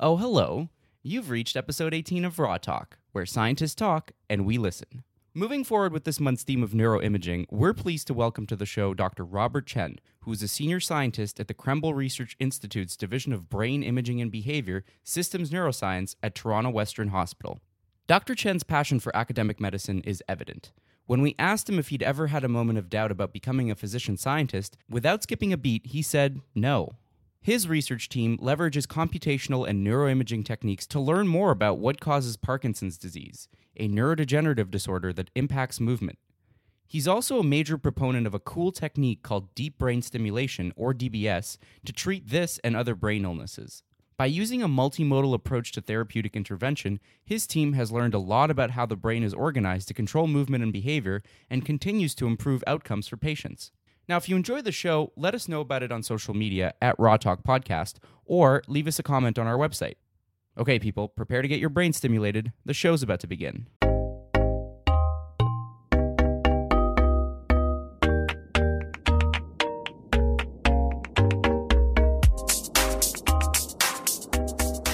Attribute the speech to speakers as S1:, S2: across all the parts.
S1: Oh, hello. You've reached episode 18 of Raw Talk, where scientists talk and we listen. Moving forward with this month's theme of neuroimaging, we're pleased to welcome to the show Dr. Robert Chen, who is a senior scientist at the Krembil Research Institute's Division of Brain Imaging and Behavior, Systems Neuroscience at Toronto Western Hospital. Dr. Chen's passion for academic medicine is evident. When we asked him if he'd ever had a moment of doubt about becoming a physician scientist, without skipping a beat, he said no. His research team leverages computational and neuroimaging techniques to learn more about what causes Parkinson's disease, a neurodegenerative disorder that impacts movement. He's also a major proponent of a cool technique called deep brain stimulation, or DBS, to treat this and other brain illnesses. By using a multimodal approach to therapeutic intervention, his team has learned a lot about how the brain is organized to control movement and behavior and continues to improve outcomes for patients. Now, if you enjoy the show, let us know about it on social media at Raw Talk Podcast or leave us a comment on our website. Okay, people, prepare to get your brain stimulated. The show's about to begin.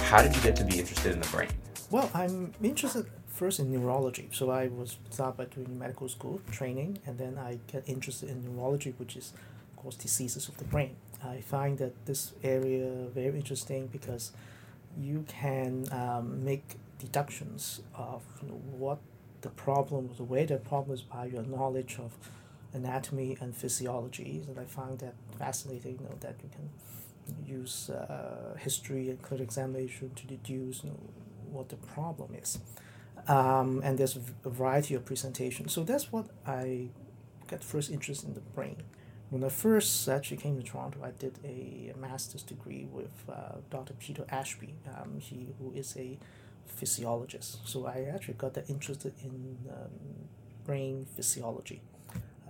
S1: How did you get to be interested in the brain?
S2: Well, I'm interested first in neurology. So I was started by doing medical school training, and then I get interested in neurology, which is, of course, diseases of the brain. I find that this area very interesting because you can um, make deductions of you know, what the problem, the way the problem is by your knowledge of anatomy and physiology. And I find that fascinating. You know that you can use uh, history and clinical examination to deduce you know, what the problem is um, and there's a variety of presentations. So that's what I got first interest in the brain. When I first actually came to Toronto, I did a master's degree with uh, Dr. Peter Ashby, um, he who is a physiologist. So I actually got that interested in um, brain physiology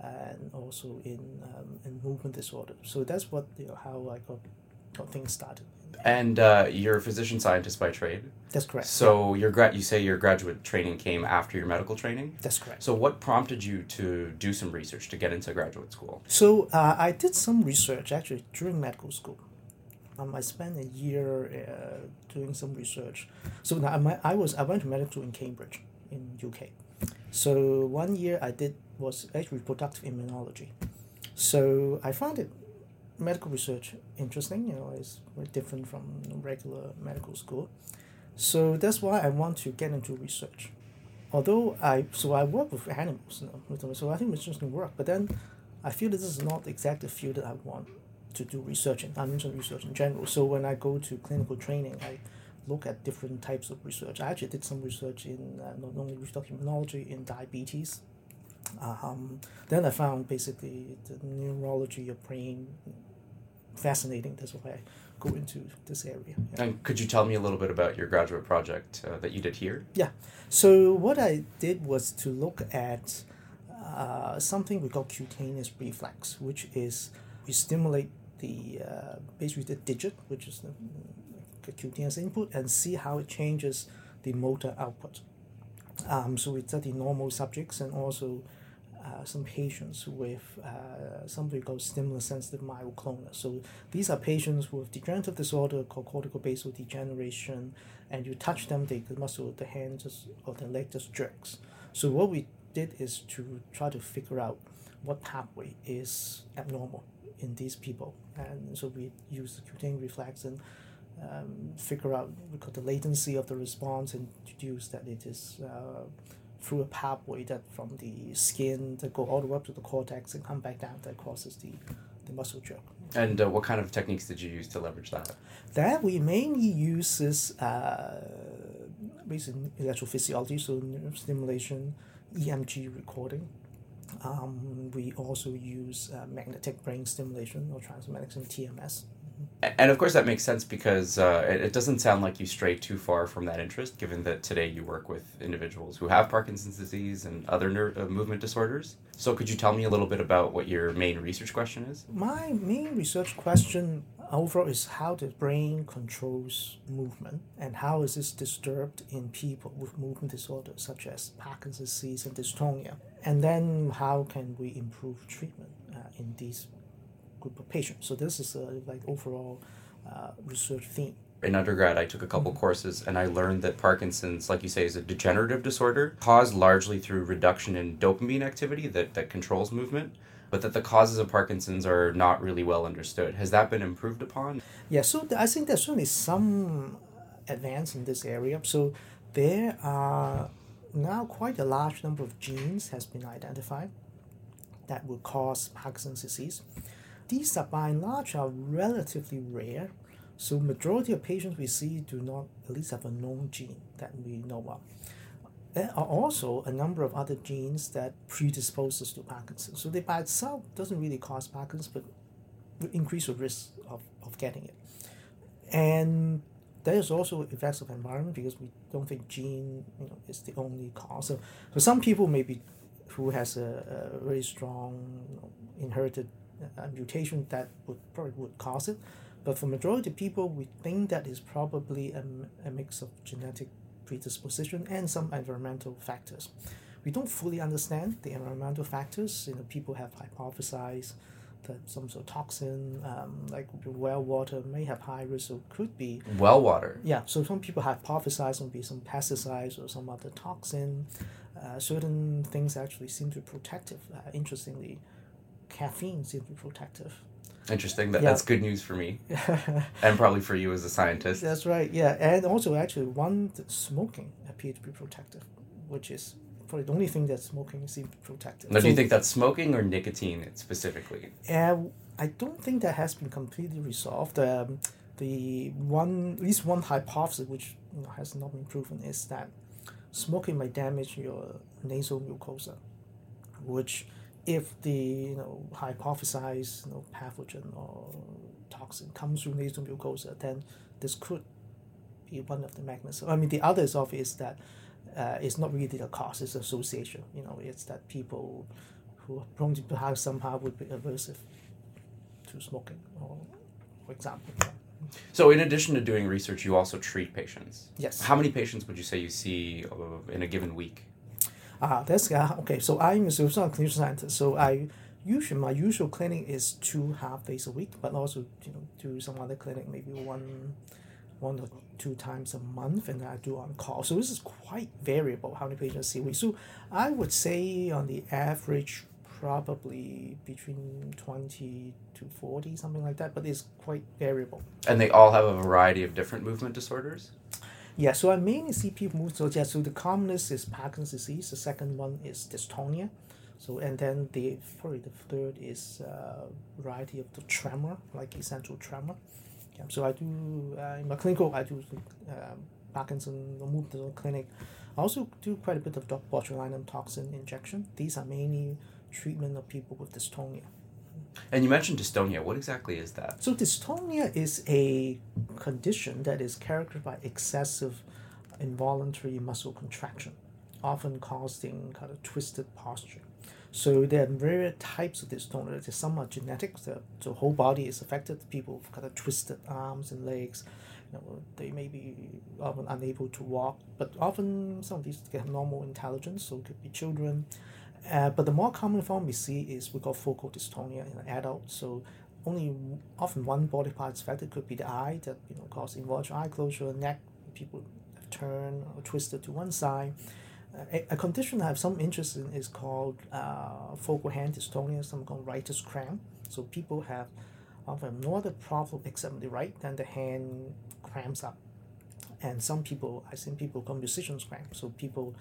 S2: and also in, um, in movement disorder. So that's what you know, how I got, things started.
S1: And uh, you're a physician scientist by trade.
S2: That's correct.
S1: So your gra- you say your graduate training came after your medical training.
S2: That's correct.
S1: So what prompted you to do some research to get into graduate school?
S2: So uh, I did some research actually during medical school. Um, I spent a year uh, doing some research. So now I, I was I went to medical school in Cambridge, in UK. So one year I did was actually reproductive immunology. So I found it medical research interesting. You know, it's very different from regular medical school. So that's why I want to get into research. Although I so I work with animals, you know, so I think it's interesting work. But then I feel this is not exactly the field that I want to do research in. I'm into research in general. So when I go to clinical training, I look at different types of research. I actually did some research in uh, not only reproductive immunology in diabetes. Um, then I found basically the neurology of brain fascinating. That's why I go into this area.
S1: Yeah. And could you tell me a little bit about your graduate project uh, that you did here?
S2: Yeah. So what I did was to look at uh, something we call cutaneous reflex, which is we stimulate the uh, basically the digit, which is the, the cutaneous input, and see how it changes the motor output. Um, so we study normal subjects and also uh, some patients with uh, something called stimulus sensitive myoclonus. So these are patients with degenerative disorder called corticobasal degeneration, and you touch them, they, the muscle of the hand just, or the leg just jerks. So what we did is to try to figure out what pathway is abnormal in these people, and so we use the cutaneous reflex and um, figure out the latency of the response and deduce that it is uh, through a pathway that from the skin that go all the way up to the cortex and come back down that causes the, the muscle jerk.
S1: And uh, what kind of techniques did you use to leverage that?
S2: That we mainly use is uh, basically electrophysiology, so nerve stimulation, EMG recording. Um, we also use uh, magnetic brain stimulation or transmagnetic TMS
S1: and of course that makes sense because uh, it, it, doesn't sound like you stray too far from that interest given that today you work with individuals who have parkinson's disease and other ner- uh, movement disorders. So could you tell me a little bit about what your main research question is?
S2: My main research question overall is how the brain controls movement and how is this disturbed in people with movement disorders such as parkinson's disease and dystonia. And then how can we improve treatment uh, in these group of patients. So this is a like overall uh, research theme.
S1: in undergrad, I took a couple courses and I learned that Parkinson's, like you say, is a degenerative disorder caused largely through reduction in dopamine activity that, that controls movement, but that the causes of Parkinson's are not really well understood. Has that been improved upon?
S2: Yeah, so I think there's certainly some advance in this area. So there are now quite a large number of genes has been identified that will cause Parkinson's disease. These are by and large are relatively rare so majority of patients we see do not at least have a known gene that we know of. There are also a number of other genes that predispose us to Parkinson's. So they by itself doesn't really cause Parkinson's, but increase the risk of, of getting it. And there's also effects of environment because we don't think gene you know is the only cause. So some people maybe who has a, a very strong you know, inherited uh, mutation that would probably would cause it. But for majority of people, we think that is probably a, a mix of genetic predisposition and some environmental factors. We don't fully understand the environmental factors. You know, people have hypothesized that some sort of toxin, um, like well water, may have high risk, so could be
S1: well water.
S2: Yeah, so some people hypothesize it be some pesticides or some other toxin. Uh, certain things actually seem to be protective. Uh, interestingly, caffeine seems to be protective.
S1: Interesting. That, yeah. That's good news for me. and probably for you as a scientist.
S2: That's right. Yeah. And also, actually, one, smoking appeared to be protective, which is probably the only thing that smoking seems protective.
S1: Now, so, do you think that's smoking or nicotine specifically?
S2: Uh, I don't think that has been completely resolved. Um, the one, at least one hypothesis which you know, has not been proven is that smoking might damage your nasal mucosa, which if the you know hypothesized you know pathogen or toxin comes through nasal mucosa, then this could be one of the mechanisms. I mean, the other is obvious that uh, it's not really the cause; it's association. You know, it's that people who are prone to perhaps somehow would be aversive to smoking, or for example.
S1: So, in addition to doing research, you also treat patients.
S2: Yes.
S1: How many patients would you say you see uh, in a given week?
S2: Ah, that's uh, okay. So I'm a social clinical scientist. So I usually my usual clinic is two half days a week, but also you know do some other clinic maybe one one or two times a month, and I do on call. So this is quite variable how many patients see a week. So I would say on the average probably between 20 to 40 something like that but it's quite variable
S1: and they all have a variety of different movement disorders
S2: yeah, so I mainly see people move. So yeah, so the commonest is Parkinson's disease. The second one is dystonia. So and then the probably the third is uh, variety of the tremor, like essential tremor. Yeah, so I do uh, in my clinical I do uh, Parkinson movement clinic. I also do quite a bit of botulinum toxin injection. These are mainly treatment of people with dystonia.
S1: And you mentioned dystonia. What exactly is that?
S2: So dystonia is a condition that is characterized by excessive involuntary muscle contraction, often causing kind of twisted posture. So there are various types of dystonia. Some are genetic, the, the whole body is affected. People with kind of twisted arms and legs. You know, they may be often unable to walk, but often some of these get normal intelligence, so it could be children. Uh, but the more common form we see is we call focal dystonia in adults. So only often one body part is affected. Could be the eye that you know cause involuntary eye closure, neck people turn or twisted to one side. Uh, a, a, condition I have some interest in is called uh, focal hand dystonia, some called writer's cramp. So people have often no other problem except the right, then the hand cramps up. And some people, I think people call musician's cramp. So people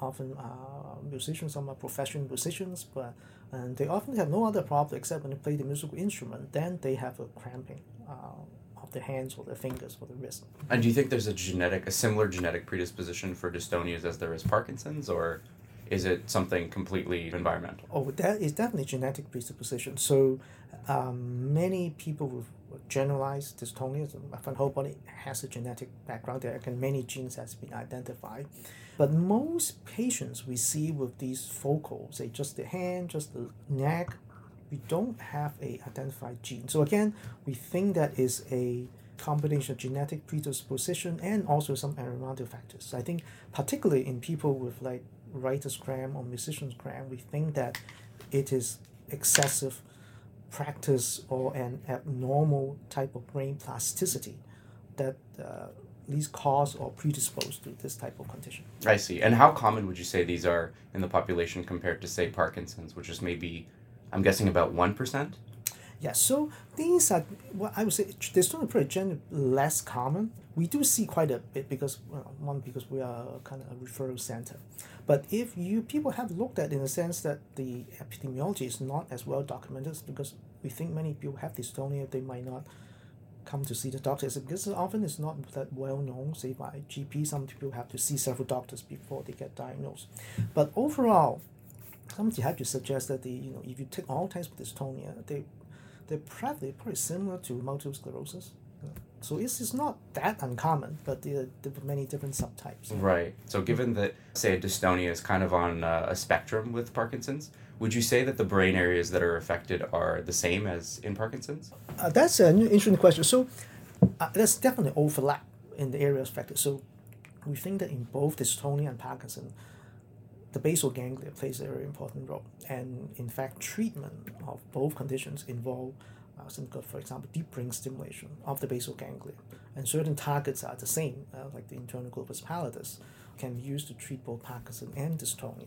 S2: often are musicians, some are professional musicians, but and they often have no other problem except when they play the musical instrument. Then they have a cramping uh, of the hands or their fingers or their wrist.
S1: And do you think there's a genetic, a similar genetic predisposition for dystonias as there is Parkinson's, or is it something completely environmental?
S2: Oh, that is definitely genetic predisposition. So um, many people with generalized dystonia, the whole body has a genetic background. There are many genes has been identified. But most patients we see with these focal, say just the hand, just the neck, we don't have a identified gene. So again, we think that is a combination of genetic predisposition and also some environmental factors. I think particularly in people with like writer's cramp or musician's cramp, we think that it is excessive practice or an abnormal type of brain plasticity that uh, least cause or predisposed to this type of condition.
S1: I see. And how common would you say these are in the population compared to, say, Parkinson's, which is maybe, I'm guessing, about 1%?
S2: Yeah, so these are what I would say dystonia pretty generally less common. We do see quite a bit because well, one because we are kind of a referral center, but if you people have looked at in the sense that the epidemiology is not as well documented because we think many people have dystonia they might not come to see the doctors because often it's not that well known say by GP some people have to see several doctors before they get diagnosed, but overall. Somebody have to suggest that the you know if you take all types of dystonia, they they're probably pretty similar to multiple sclerosis. So it's, it's not that uncommon, but there, there are many different subtypes.
S1: Right. So given that, say, dystonia is kind of on uh, a spectrum with Parkinson's, would you say that the brain areas that are affected are the same as in Parkinson's?
S2: Uh, that's an interesting question. So uh, there's definitely overlap in the areas affected. So we think that in both dystonia and Parkinson, the basal ganglia plays a very important role. And in fact, treatment of both conditions involve uh, for example, deep brain stimulation of the basal ganglia. And certain targets are the same, uh, like the internal globus pallidus, can be used to treat both Parkinson and dystonia.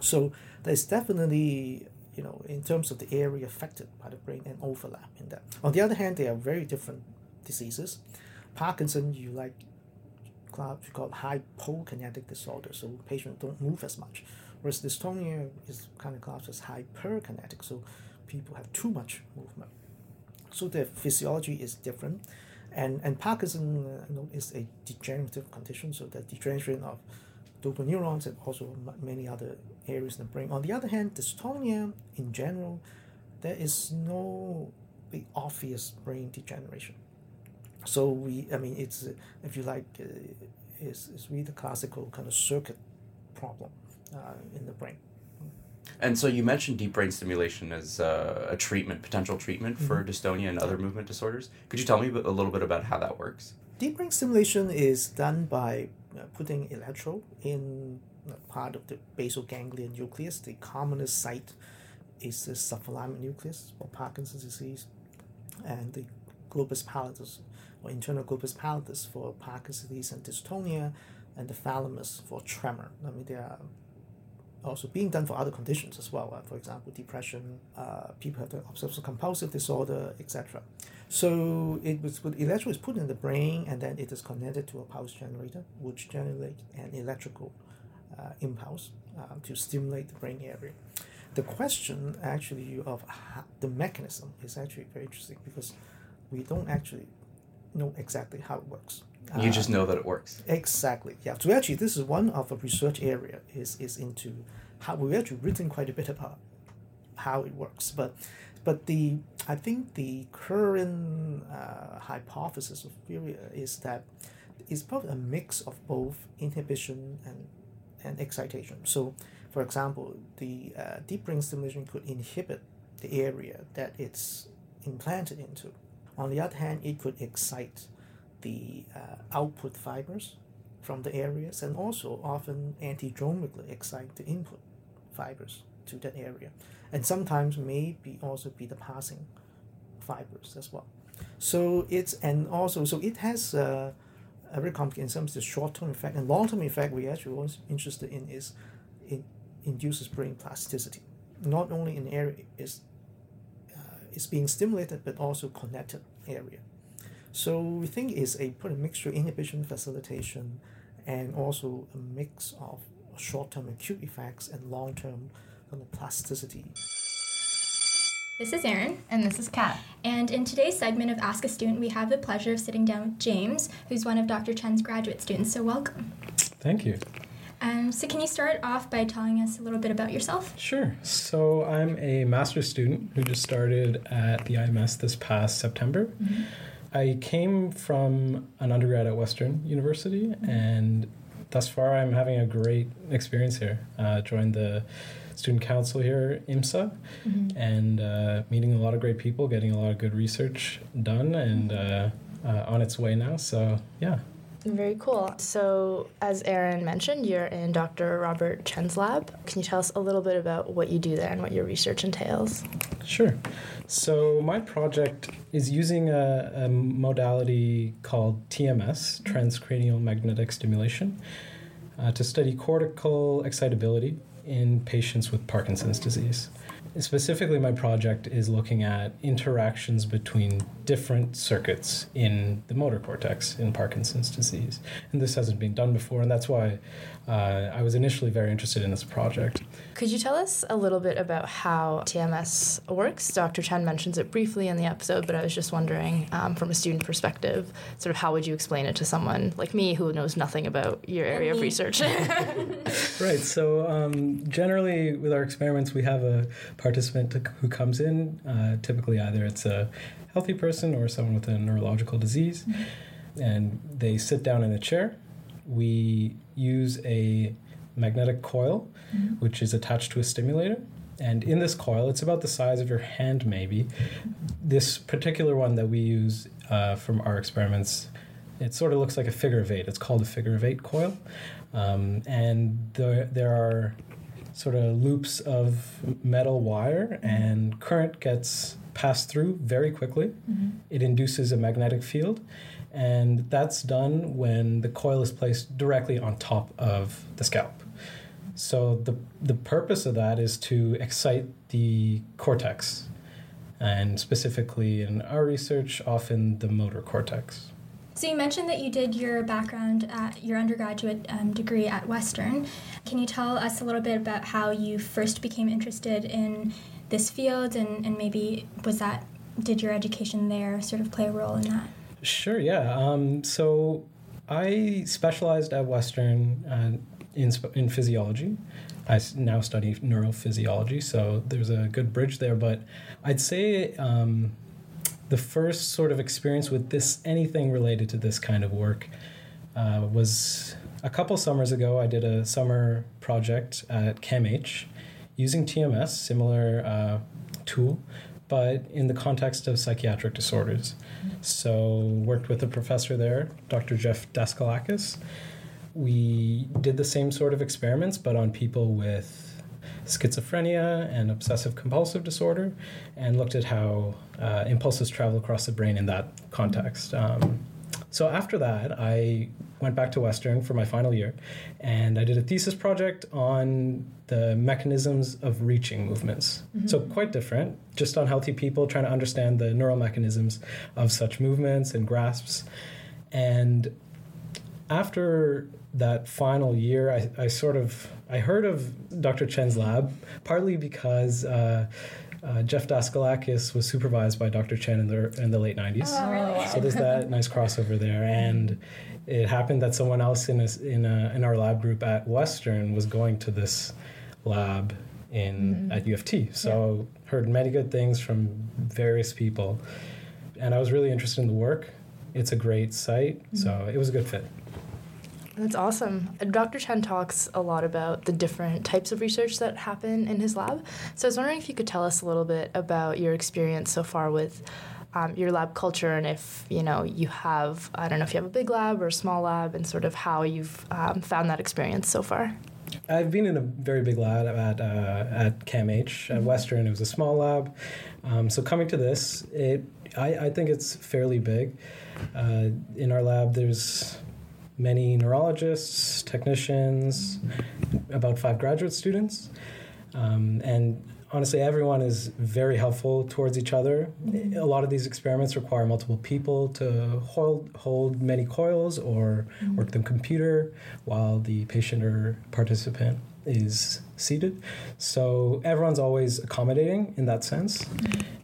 S2: So there's definitely, you know, in terms of the area affected by the brain, an overlap in that. On the other hand, they are very different diseases. Parkinson, you like called hypokinetic disorder, so patients don't move as much. Whereas dystonia is kind of classed as hyperkinetic, so people have too much movement. So the physiology is different, and and Parkinson uh, you know, is a degenerative condition, so the degeneration of dopamine neurons and also many other areas in the brain. On the other hand, dystonia in general, there is no big obvious brain degeneration. So we, I mean, it's if you like, uh, it's, it's really the classical kind of circuit problem uh, in the brain.
S1: And so you mentioned deep brain stimulation as uh, a treatment, potential treatment mm-hmm. for dystonia and other movement disorders. Could you tell me a little bit about how that works?
S2: Deep brain stimulation is done by uh, putting electrode in part of the basal ganglion nucleus. The commonest site is the subthalamic nucleus for Parkinson's disease, and the globus pallidus or internal globus pallidus for Parkinson's disease and dystonia, and the thalamus for tremor. I mean, there are also being done for other conditions as well. Uh, for example, depression, uh, people have the obsessive compulsive disorder, etc. So it was the electrode is put in the brain, and then it is connected to a pulse generator, which generates an electrical uh, impulse uh, to stimulate the brain area. The question actually of how, the mechanism is actually very interesting because we don't actually know exactly how it works.
S1: You uh, just know that it works.
S2: Exactly. Yeah. So actually, this is one of the research area is is into how we've actually written quite a bit about how it works, but but the I think the current uh, hypothesis of theory is that it's probably a mix of both inhibition and and excitation. So, for example, the uh, deep brain stimulation could inhibit the area that it's implanted into. On the other hand, it could excite the uh, output fibers from the areas and also often antidromically excite the input fibers to that area. And sometimes maybe also be the passing fibers as well. So it's and also so it has uh, a very complicated in terms of the short term effect and long term effect we actually was interested in is it induces brain plasticity. Not only in area is uh, is being stimulated but also connected area. So we think it's a pretty mixture inhibition facilitation and also a mix of short-term acute effects and long-term kind of plasticity.
S3: This is Erin.
S4: And this is Kat.
S3: And in today's segment of Ask a Student, we have the pleasure of sitting down with James, who's one of Dr. Chen's graduate students. So welcome.
S5: Thank you.
S3: Um, so, can you start off by telling us a little bit about yourself?
S5: Sure. So, I'm a master's student who just started at the IMS this past September. Mm-hmm. I came from an undergrad at Western University, mm-hmm. and thus far I'm having a great experience here. Uh, joined the student council here, IMSA, mm-hmm. and uh, meeting a lot of great people, getting a lot of good research done, and uh, uh on its way now. So, yeah.
S4: Very cool. So, as Erin mentioned, you're in Dr. Robert Chen's lab. Can you tell us a little bit about what you do there and what your research entails?
S5: Sure. So, my project is using a, a modality called TMS, transcranial magnetic stimulation, uh, to study cortical excitability in patients with Parkinson's disease. Specifically, my project is looking at interactions between different circuits in the motor cortex in Parkinson's disease. And this hasn't been done before, and that's why uh, I was initially very interested in this project.
S4: Could you tell us a little bit about how TMS works? Dr. Chen mentions it briefly in the episode, but I was just wondering, um, from a student perspective, sort of how would you explain it to someone like me who knows nothing about your area of research?
S5: right. So um, generally, with our experiments, we have a participant who comes in. Uh, typically, either it's a healthy person or someone with a neurological disease, mm-hmm. and they sit down in a chair. We use a magnetic coil, mm-hmm. which is attached to a stimulator. And in this coil, it's about the size of your hand, maybe. This particular one that we use uh, from our experiments, it sort of looks like a figure of eight. It's called a figure of eight coil. Um, and the, there are sort of loops of metal wire, and current gets passed through very quickly. Mm-hmm. It induces a magnetic field, and that's done when the coil is placed directly on top of the scalp. So the the purpose of that is to excite the cortex, and specifically in our research, often the motor cortex.
S3: So you mentioned that you did your background at your undergraduate um, degree at Western. Can you tell us a little bit about how you first became interested in this field, and, and maybe was that did your education there sort of play a role in that?
S5: Sure. Yeah. Um, so I specialized at Western uh, in in physiology. I now study neurophysiology, so there's a good bridge there. But I'd say um, the first sort of experience with this anything related to this kind of work uh, was a couple summers ago. I did a summer project at CAMH using TMS, similar uh, tool, but in the context of psychiatric disorders. So worked with a professor there, Dr. Jeff Daskalakis. We did the same sort of experiments, but on people with schizophrenia and obsessive compulsive disorder, and looked at how uh, impulses travel across the brain in that context. Um, so after that, I went back to Western for my final year, and I did a thesis project on the mechanisms of reaching movements. Mm-hmm. So quite different, just on healthy people, trying to understand the neural mechanisms of such movements and grasps. And after that final year, I, I sort of I heard of Dr. Chen's lab partly because. Uh, uh, Jeff Daskalakis was supervised by Dr. Chen in the in the late '90s.
S3: Oh, really?
S5: So there's that nice crossover there, and it happened that someone else in a, in a, in our lab group at Western was going to this lab in mm-hmm. at U of T. So yeah. heard many good things from various people, and I was really interested in the work. It's a great site, mm-hmm. so it was a good fit.
S4: That's awesome. Dr. Chen talks a lot about the different types of research that happen in his lab. So I was wondering if you could tell us a little bit about your experience so far with um, your lab culture and if you know you have I don't know if you have a big lab or a small lab and sort of how you've um, found that experience so far.
S5: I've been in a very big lab at uh, at CAMH at mm-hmm. Western. It was a small lab, um, so coming to this, it I, I think it's fairly big. Uh, in our lab, there's many neurologists, technicians, about five graduate students. Um, and honestly, everyone is very helpful towards each other. A lot of these experiments require multiple people to hold, hold many coils or mm-hmm. work the computer while the patient or participant is seated. So everyone's always accommodating in that sense.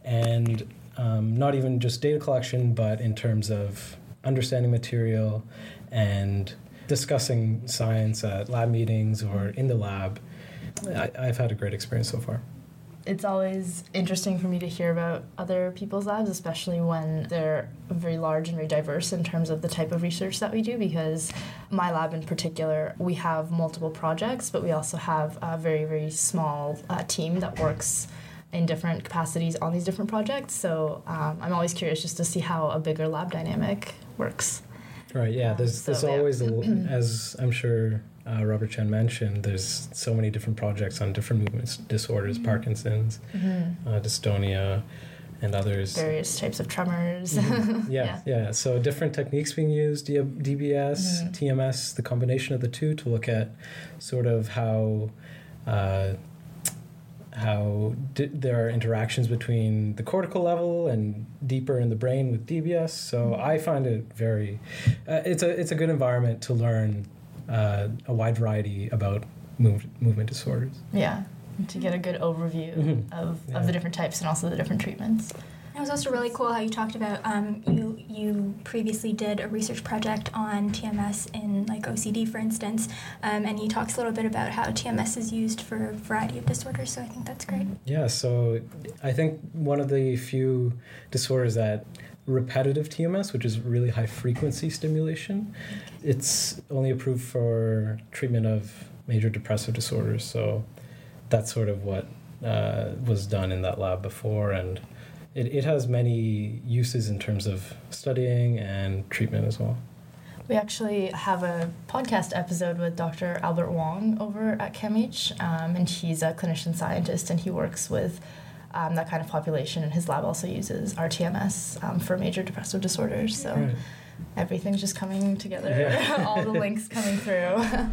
S5: And um, not even just data collection, but in terms of understanding material and discussing science at lab meetings or in the lab. I, I've had a great experience so far
S4: it's always interesting for me to hear about other people's labs, especially when they're very large and very diverse in terms of the type of research that we do. Because my lab in particular, we have multiple projects, but we also have a very, very small uh, team that works in different capacities on these different projects. So um, I'm always curious just to see how a bigger lab dynamic works.
S5: Right. Yeah. There's
S4: So,
S5: there's
S4: yeah.
S5: always a, as I'm sure uh, Robert Chen mentioned. There's so many different projects on different movement disorders, Parkinson's, uh, dystonia, and others.
S4: Various types of tremors.
S5: Mm-hmm. Yeah, yeah, So different techniques being used, D- DBS,
S4: Mhm.
S5: TMS, the combination of the two to look at sort of how uh, how di- there are interactions between the cortical level and deeper in the brain with DBS. So I find it very uh, it's a it's a good environment to learn uh, a wide variety about move, movement disorders.
S4: yeah. To get a good overview
S5: Mhm.
S4: of,
S5: Yeah.
S4: of the different types and also the different treatments.
S3: It was also really cool how you talked about um, you you previously did a research project on TMS in like OCD, for instance, um, and he talks a little bit about how TMS is used for a variety of disorders. So I think that's great.
S5: Yeah, so I think one of the few disorders that repetitive TMS, which is really high frequency stimulation, it's only approved for treatment of major depressive disorders. So that's sort of what uh, was done in that lab before, and it, it has many uses in terms of studying and treatment as well.
S4: We actually have a podcast episode with Dr. Albert Wong over at CAMH, um, and he's a clinician scientist and he works with um, that kind of population. And his lab also uses RTMS um, for major depressive disorders. So
S5: Right.
S4: everything's just coming together,
S5: Yeah.
S4: all the links coming through.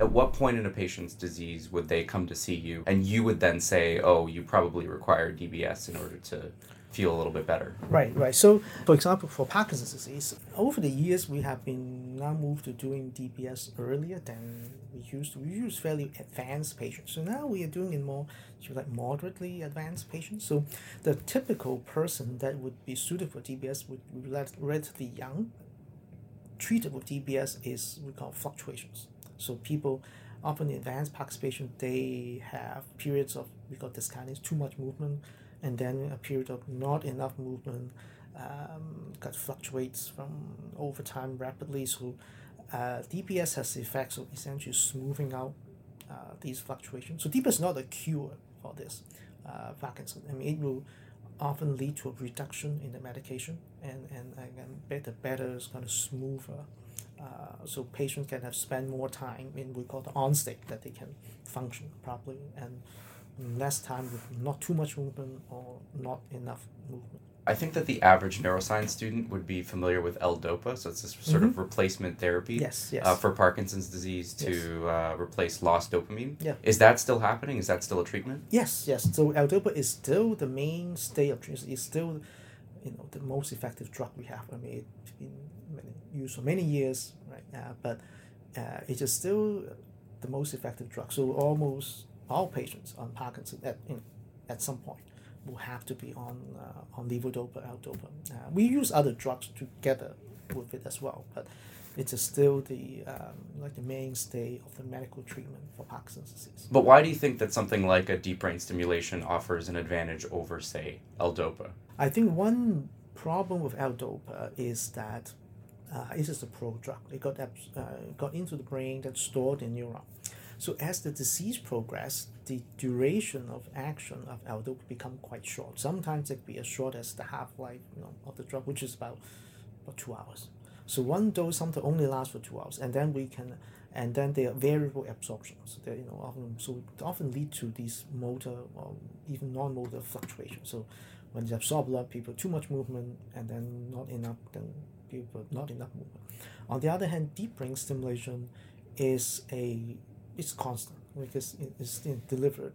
S1: At what point in a patient's disease would they come to see you, and you would then say, "Oh, you probably require DBS in order to feel a little bit better"?
S2: Right, right. So, for example, for Parkinson's disease, over the years we have been now moved to doing DBS earlier than we used to. We use fairly advanced patients. So now we are doing in more like moderately advanced patients. So the typical person that would be suited for DBS would be relatively young. Treated with DBS is we call fluctuations. So people often in advanced Parkinson's patient they have periods of we call dyskinesia, too much movement, and then a period of not enough movement um, that fluctuates from over time rapidly. So uh, DBS has the effects of essentially smoothing out uh, these fluctuations. So DBS is not a cure for this uh, Parkinson. I mean, it will often lead to a reduction in the medication and, and again, better, better is kind of smoother. Uh, so patients can have spend more time in we call the on state that they can function properly and less time with not too much movement or not enough movement.
S1: I think that the average neuroscience student would be familiar with L-DOPA, so it's this sort of replacement therapy
S2: Yes, yes.
S1: uh, for Parkinson's disease to uh, replace lost dopamine.
S2: Yeah.
S1: Is that still happening? Is that still a treatment?
S2: Yes, yes. So L-DOPA is still the mainstay of treatment. It's still, you know, the most effective drug we have. I mean, it's been used for many years right now, but uh, it is still the most effective drug. So almost all patients on Parkinson at know, at some point will have to be on uh, on levodopa, L-DOPA. Uh, we use other drugs together with it as well, but it is still the um, like the mainstay of the medical treatment for Parkinson's disease.
S1: But why do you think that something like a deep brain stimulation offers an advantage over, say, L-DOPA?
S2: I think one problem with L-DOPA is that uh, it is a pro-drug. It got uh, got into the brain that's stored in neuron. So as the disease progresses, the duration of action of L-DOPA become quite short. Sometimes it can be as short as the half-life you know, of the drug, which is about, about two hours. So one dose sometimes only lasts for two hours, and then we can, and then they are variable absorptions. They you know often so it often lead to these motor or even non-motor fluctuations. So when you absorb a lot, people too much movement, and then not enough, then people not enough movement. On the other hand, deep brain stimulation is a it's constant because it is delivered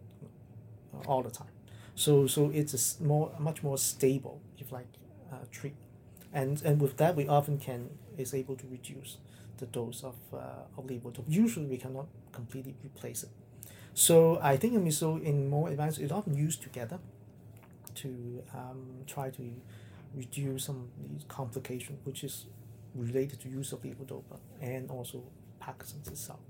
S2: uh, all the time. So so it's a more much more stable, if like, uh, and and with that we often can is able to reduce the dose of uh, of levodopa. Usually we cannot completely replace it. So I think mean in more advanced is often used together to um, try to reduce some complications, which is related to use of levodopa and also Parkinson's itself.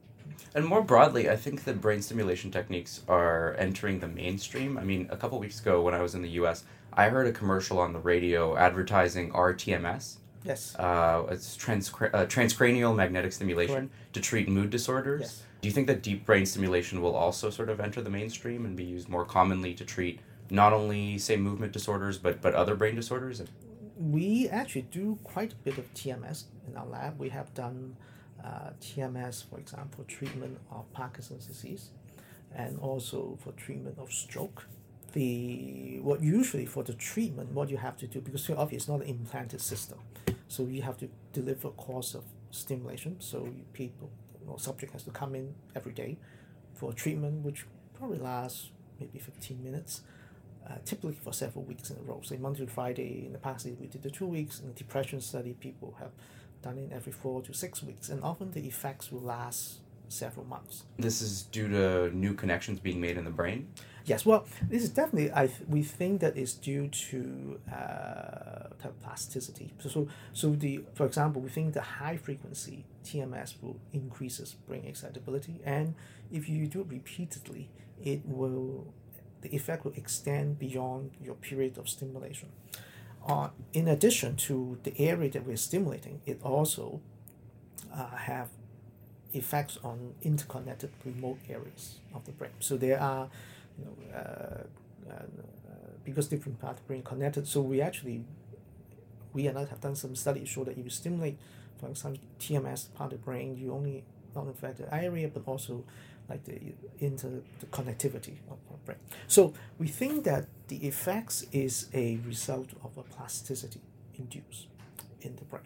S1: And more broadly, I think that brain stimulation techniques are entering the mainstream. I mean, a couple weeks ago when I was in the US, I heard a commercial on the radio advertising RTMS.
S2: Yes.
S1: Uh, it's transcra- uh, transcranial magnetic stimulation to treat mood disorders.
S2: Yes.
S1: Do you think that deep brain stimulation will also sort of enter the mainstream and be used more commonly to treat not only, say, movement disorders, but, but other brain disorders?
S2: we actually do quite a bit of TMS in our lab. We have done uh, TMS, for example, treatment of Parkinson's disease, and also for treatment of stroke. The what usually for the treatment, what you have to do because obviously it's not an implanted system, so you have to deliver a course of stimulation. So people or subject has to come in every day for treatment, which probably lasts maybe fifteen minutes. Uh, typically for several weeks in a row. Say Monday to Friday. In the past, we did the two weeks. In the depression study, people have done it every four to six weeks, and often the effects will last several months.
S1: This is due to new connections being made in the brain.
S2: Yes, well, this is definitely I th- we think that is due to uh, plasticity. So, so so the for example, we think the high frequency TMS will increases brain excitability, and if you do it repeatedly, it will the effect will extend beyond your period of stimulation. Uh, in addition to the area that we're stimulating, it also uh, have effects on interconnected remote areas of the brain. So there are, you know, uh, uh, because different parts of the brain connected. So we actually, we and I have done some studies show that if you stimulate, for example, TMS part of the brain, you only not affect the area, but also like the inter the connectivity of our brain. So we think that the effects is a result of a plasticity induced in the brain.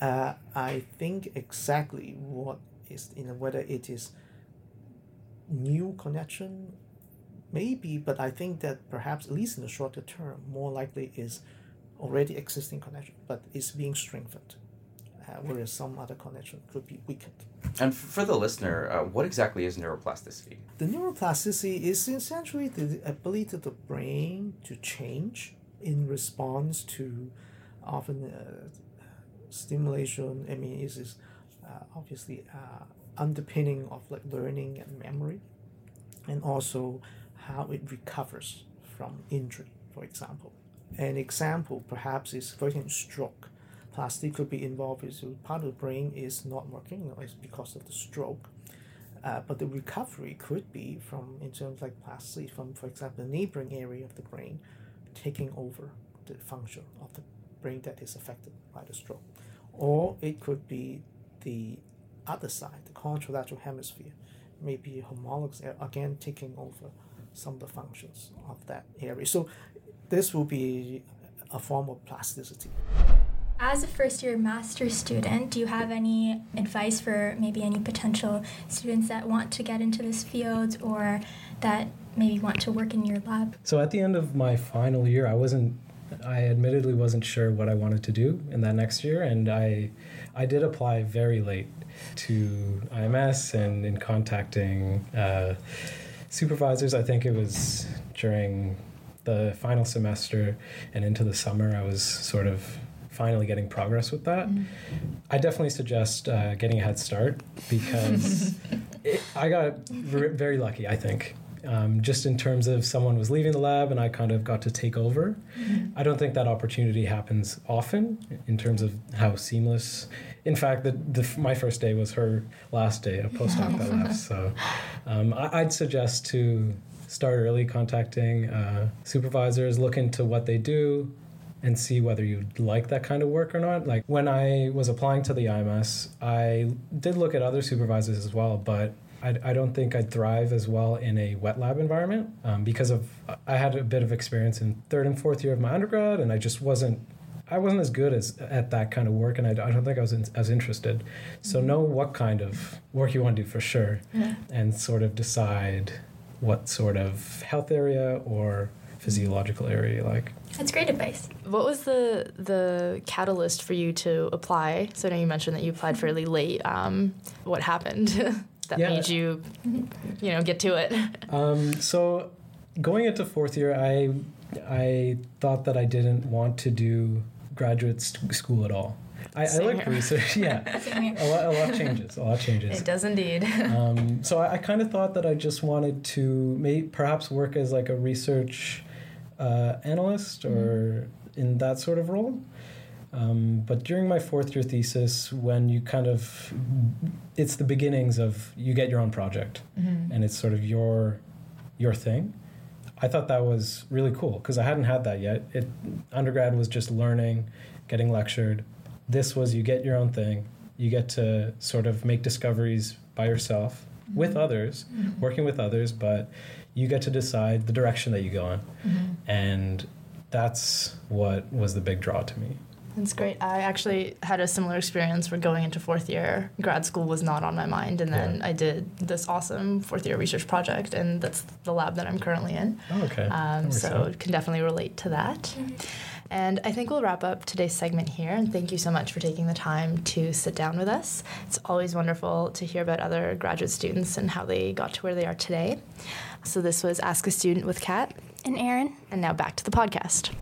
S2: Uh, I think exactly what is you know whether it is new connection, maybe, but I think that perhaps at least in the shorter term, more likely is already existing connection, but is being strengthened, uh, whereas some other connection could be weakened.
S1: And for the listener, uh, what exactly is neuroplasticity?
S2: The neuroplasticity is essentially the ability of the brain to change in response to often uh, stimulation. I mean, is is uh, obviously uh, underpinning of like learning and memory, and also how it recovers from injury, for example. An example perhaps is for example stroke plastic could be involved is part of the brain is not working, it's because of the stroke. Uh, but the recovery could be from in terms like plastic from for example the neighboring area of the brain taking over the function of the brain that is affected by the stroke. Or it could be the other side, the contralateral hemisphere, maybe homologous again taking over some of the functions of that area. So this will be a form of plasticity.
S3: As a first year master's student, do you have any advice for maybe any potential students that want to get into this field or that maybe want to work in your lab?
S5: So at the end of my final year, I wasn't I admittedly wasn't sure what I wanted to do in that next year and I I did apply very late to IMS and in contacting uh, supervisors. I think it was during the final semester and into the summer I was sort of finally getting progress with that. Mm. I definitely suggest uh, getting a head start because it, I got very lucky, I think. Um, just in terms of someone was leaving the lab and I kind of got to take over. Mm-hmm. I don't think that opportunity happens often in terms of how seamless. In fact, the, the my first day was her last day, a postdoc that left. So um, I, would suggest to start early contacting uh, supervisors, look into what they do, and see whether you like that kind of work or not. Like when I was applying to the IMS, I did look at other supervisors as well, but I, I don't think I'd thrive as well in a wet lab environment um, because of I had a bit of experience in third and fourth year of my undergrad, and I just wasn't I wasn't as good as at that kind of work, and I, I don't think I was in, as interested. So mm-hmm. know what kind of work you want to do for sure, yeah. and sort of decide what sort of health area or physiological area like.
S3: That's great advice.
S4: What was the the catalyst for you to apply? So I know you mentioned that you applied fairly late. Um, what happened that yeah. made you, you know, get to it?
S5: Um, so going into fourth year, I I thought that I didn't want to do graduate st- school at all. I, I like here. research. Yeah, a lot, a lot changes. A lot changes.
S4: It does indeed.
S5: um, so I, I kind of thought that I just wanted to may, perhaps work as like a research uh, analyst or mm-hmm. in that sort of role. Um, but during my fourth year thesis, when you kind of, it's the beginnings of you get your own project, mm-hmm. and it's sort of your, your thing. I thought that was really cool because I hadn't had that yet. It undergrad was just learning, getting lectured, this was you get your own thing, you get to sort of make discoveries by yourself with others, working with others, but you get to decide the direction that you go in. And that's what was the big draw to me.
S4: That's great. I actually had a similar experience where going into fourth year, grad school was not on my mind. And then
S5: Yeah.
S4: I did this awesome fourth year research project, and that's the lab that I'm currently in.
S5: Oh, okay.
S4: Um,
S5: makes
S4: so
S5: sense.
S4: can definitely relate to that. And I think we'll wrap up today's segment here. And thank you so much for taking the time to sit down with us. It's always wonderful to hear about other graduate students and how they got to where they are today. So this was Ask a Student with Kat.
S3: And Erin?
S4: And now back to the podcast.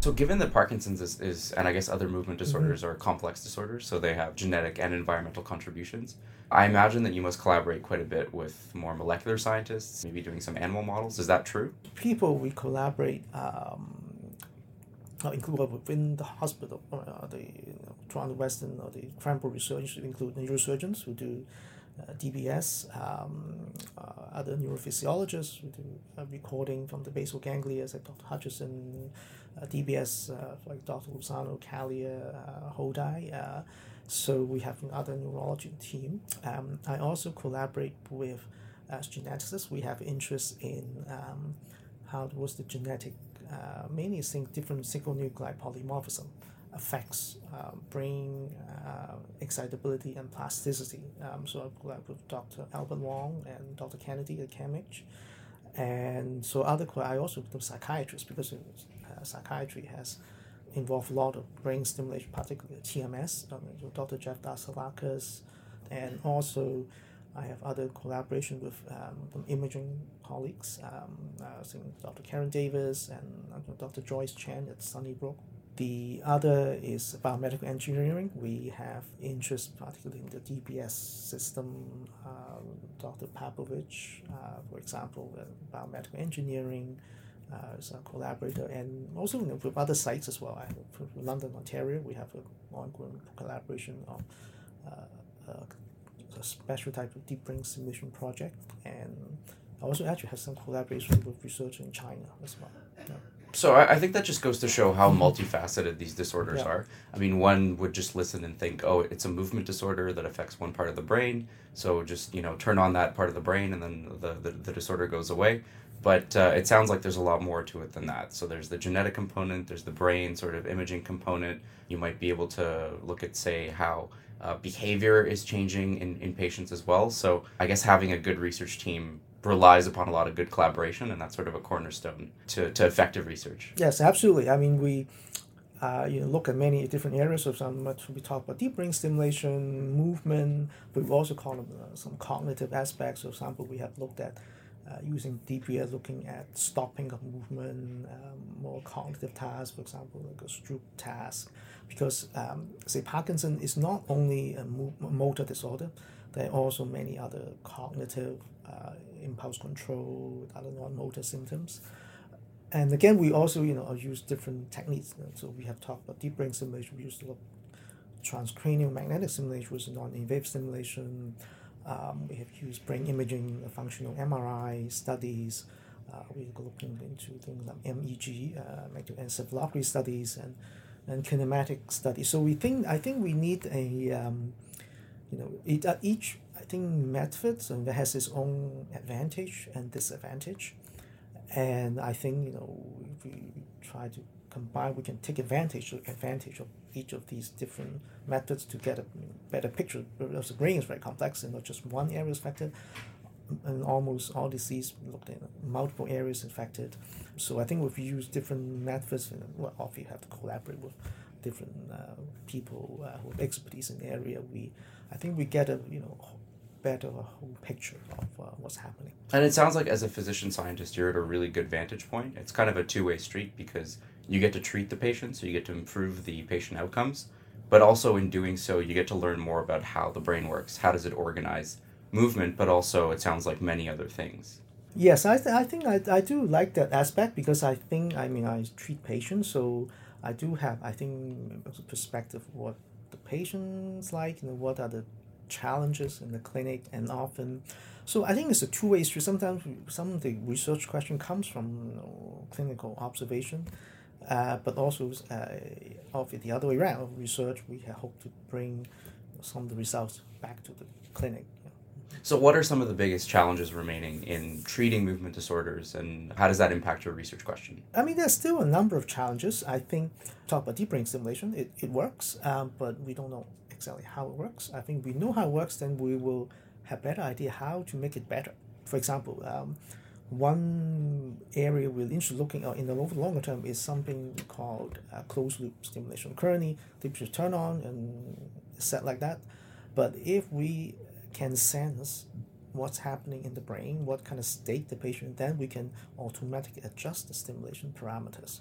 S1: So, given that Parkinson's is, is, and I guess other movement disorders are complex disorders, so they have genetic and environmental contributions, I imagine that you must collaborate quite a bit with more molecular scientists, maybe doing some animal models. Is that true?
S2: people we collaborate um, include within the hospital, uh, the you know, Toronto Western or the Krembil Research include neurosurgeons who do uh, DBS, um, uh, other neurophysiologists who do uh, recording from the basal ganglia, like Dr. Hutchison, uh, DBS uh, like Dr. Lozano, Kalia, uh, Hodaie. Uh, so we have another neurology team. Um, I also collaborate with as geneticists. We have interest in um, how was the genetic, uh, think different single nucleotide polymorphism affects um, brain uh, excitability and plasticity. Um, so I collaborate with Dr. Albert Wong and Dr. Kennedy at CAMH. And so other, I also do psychiatrists because uh, psychiatry has involved a lot of brain stimulation, particularly TMS. Um, Dr. Jeff Daskalakis, and also I have other collaboration with um, imaging colleagues, um, uh, Dr. Karen Davis and uh, Dr. Joyce Chen at Sunnybrook. The other is biomedical engineering. We have interest particularly in the DBS system. Um, Dr. Popovic, uh, for example, uh, biomedical engineering uh, is a collaborator, and also you know, with other sites as well. I have, London, Ontario, we have an ongoing collaboration on a special type of deep brain stimulation project, and I also actually have some collaboration with research in China as well. Yeah.
S1: So I, I think that just goes to show how multifaceted these disorders
S2: Yeah.
S1: are. I mean, one would just listen and think, oh, it's a movement disorder that affects one part of the brain. So just you know, turn on that part of the brain, and then the the, the disorder goes away. But uh, it sounds like there's a lot more to it than that. So there's the genetic component, there's the brain sort of imaging component. You might be able to look at, say, how uh, behavior is changing in, in patients as well. So I guess having a good research team relies upon a lot of good collaboration, and that's sort of a cornerstone to, to effective research.
S2: Yes, absolutely. I mean, we uh, you know, look at many different areas of some. We talk about deep brain stimulation, movement. But we also called uh, some cognitive aspects. For example, we have looked at uh, using DBS, looking at stopping of movement, um, more cognitive tasks, for example, like a Stroop task. Because, um, say, Parkinson is not only a, mo- motor disorder, there are also many other cognitive, uh, impulse control, other non-motor symptoms. And again, we also, you know, use different techniques. So we have talked about deep brain stimulation. We used a lot transcranial magnetic stimulation, which is non-invasive stimulation. Um, we have used brain imaging, uh, functional MRI studies. Uh, we're looking into things like MEG, uh, magnetoencephalography studies, and and kinematic studies. So we think I think we need a um, you know it, uh, each I think method that has its own advantage and disadvantage, and I think you know if we try to combine, we can take advantage advantage of each of these different methods to get a better picture. Because the brain is very complex and not just one area is affected. And almost all disease looked at multiple areas infected. So I think if you use different methods, and well, obviously you have to collaborate with different uh, people uh, who have expertise in the area. We, I think we get a you know better whole picture of uh, what's happening.
S1: And it sounds like as a physician scientist, you're at a really good vantage point. It's kind of a two way street because you get to treat the patient, so you get to improve the patient outcomes. But also in doing so, you get to learn more about how the brain works. How does it organize movement? But also, it sounds like many other things.
S2: Yes, I, th- I think I, I do like that aspect because I think I mean I treat patients, so I do have I think a perspective of what the patients like, know, what are the challenges in the clinic, and often, so I think it's a two way street. Sometimes some of the research question comes from you know, clinical observation, Uh, but also, uh, of the other way around, research, we hope to bring some of the results back to the clinic.
S1: So, what are some of the biggest challenges remaining in treating movement disorders, and how does that impact your research question?
S2: I mean, there's still a number of challenges. I think, talk about deep brain stimulation, it, it works, um, but we don't know exactly how it works. I think we know how it works, then we will have better idea how to make it better. For example, um, one area we're interested looking at in the longer term is something called uh, closed loop stimulation. Currently, they just turn on and set like that. But if we can sense what's happening in the brain, what kind of state the patient, then we can automatically adjust the stimulation parameters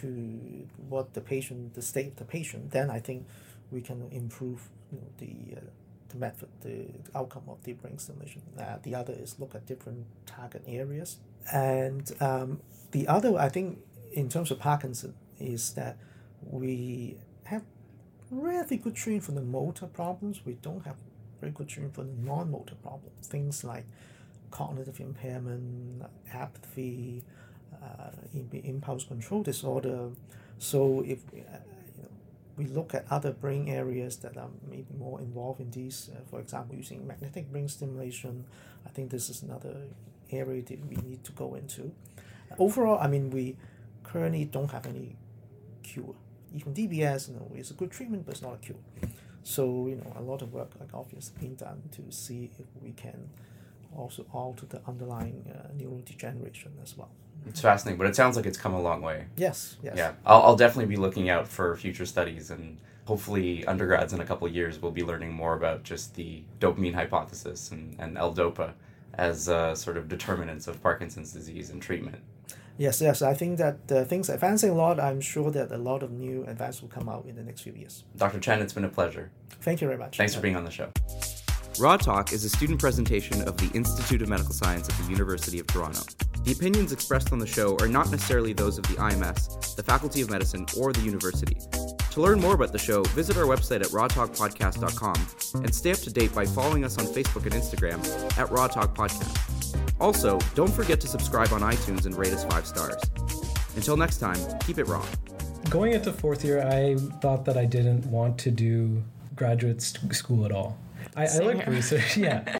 S2: to what the patient, the state of the patient. Then I think we can improve you know, the uh, the method, the outcome of deep brain stimulation. Uh, the other is look at different target areas, and um, the other I think in terms of Parkinson is that we have really good training for the motor problems. We don't have very good training for the non-motor problems, things like cognitive impairment, apathy, uh, impulse control disorder. So if uh, we look at other brain areas that are maybe more involved in these, uh, for example, using magnetic brain stimulation, I think this is another area that we need to go into. Overall, I mean, we currently don't have any cure. Even DBS, you know, is a good treatment, but it's not a cure. So you know, a lot of work, like obviously, being done to see if we can also alter the underlying uh, neurodegeneration as well.
S1: It's fascinating, but it sounds like it's come a long way.
S2: Yes, yes.
S1: Yeah, I'll, I'll definitely be looking out for future studies, and hopefully, undergrads in a couple of years will be learning more about just the dopamine hypothesis and, and L-DOPA as uh, sort of determinants of Parkinson's disease and treatment.
S2: Yes, yes. I think that uh, things are advancing a lot. I'm sure that a lot of new advances will come out in the next few years.
S1: Dr. Chen, it's been a pleasure.
S2: Thank you very much.
S1: Thanks for being on the show. Raw Talk is a student presentation of the Institute of Medical Science at the University of Toronto. The opinions expressed on the show are not necessarily those of the IMS, the Faculty of Medicine, or the university. To learn more about the show, visit our website at rawtalkpodcast.com and stay up to date by following us on Facebook and Instagram at Raw Talk Podcast. Also, don't forget to subscribe on iTunes and rate us five stars. Until next time, keep it raw.
S5: Going into fourth year, I thought that I didn't want to do graduate school at all. I, I like research, yeah.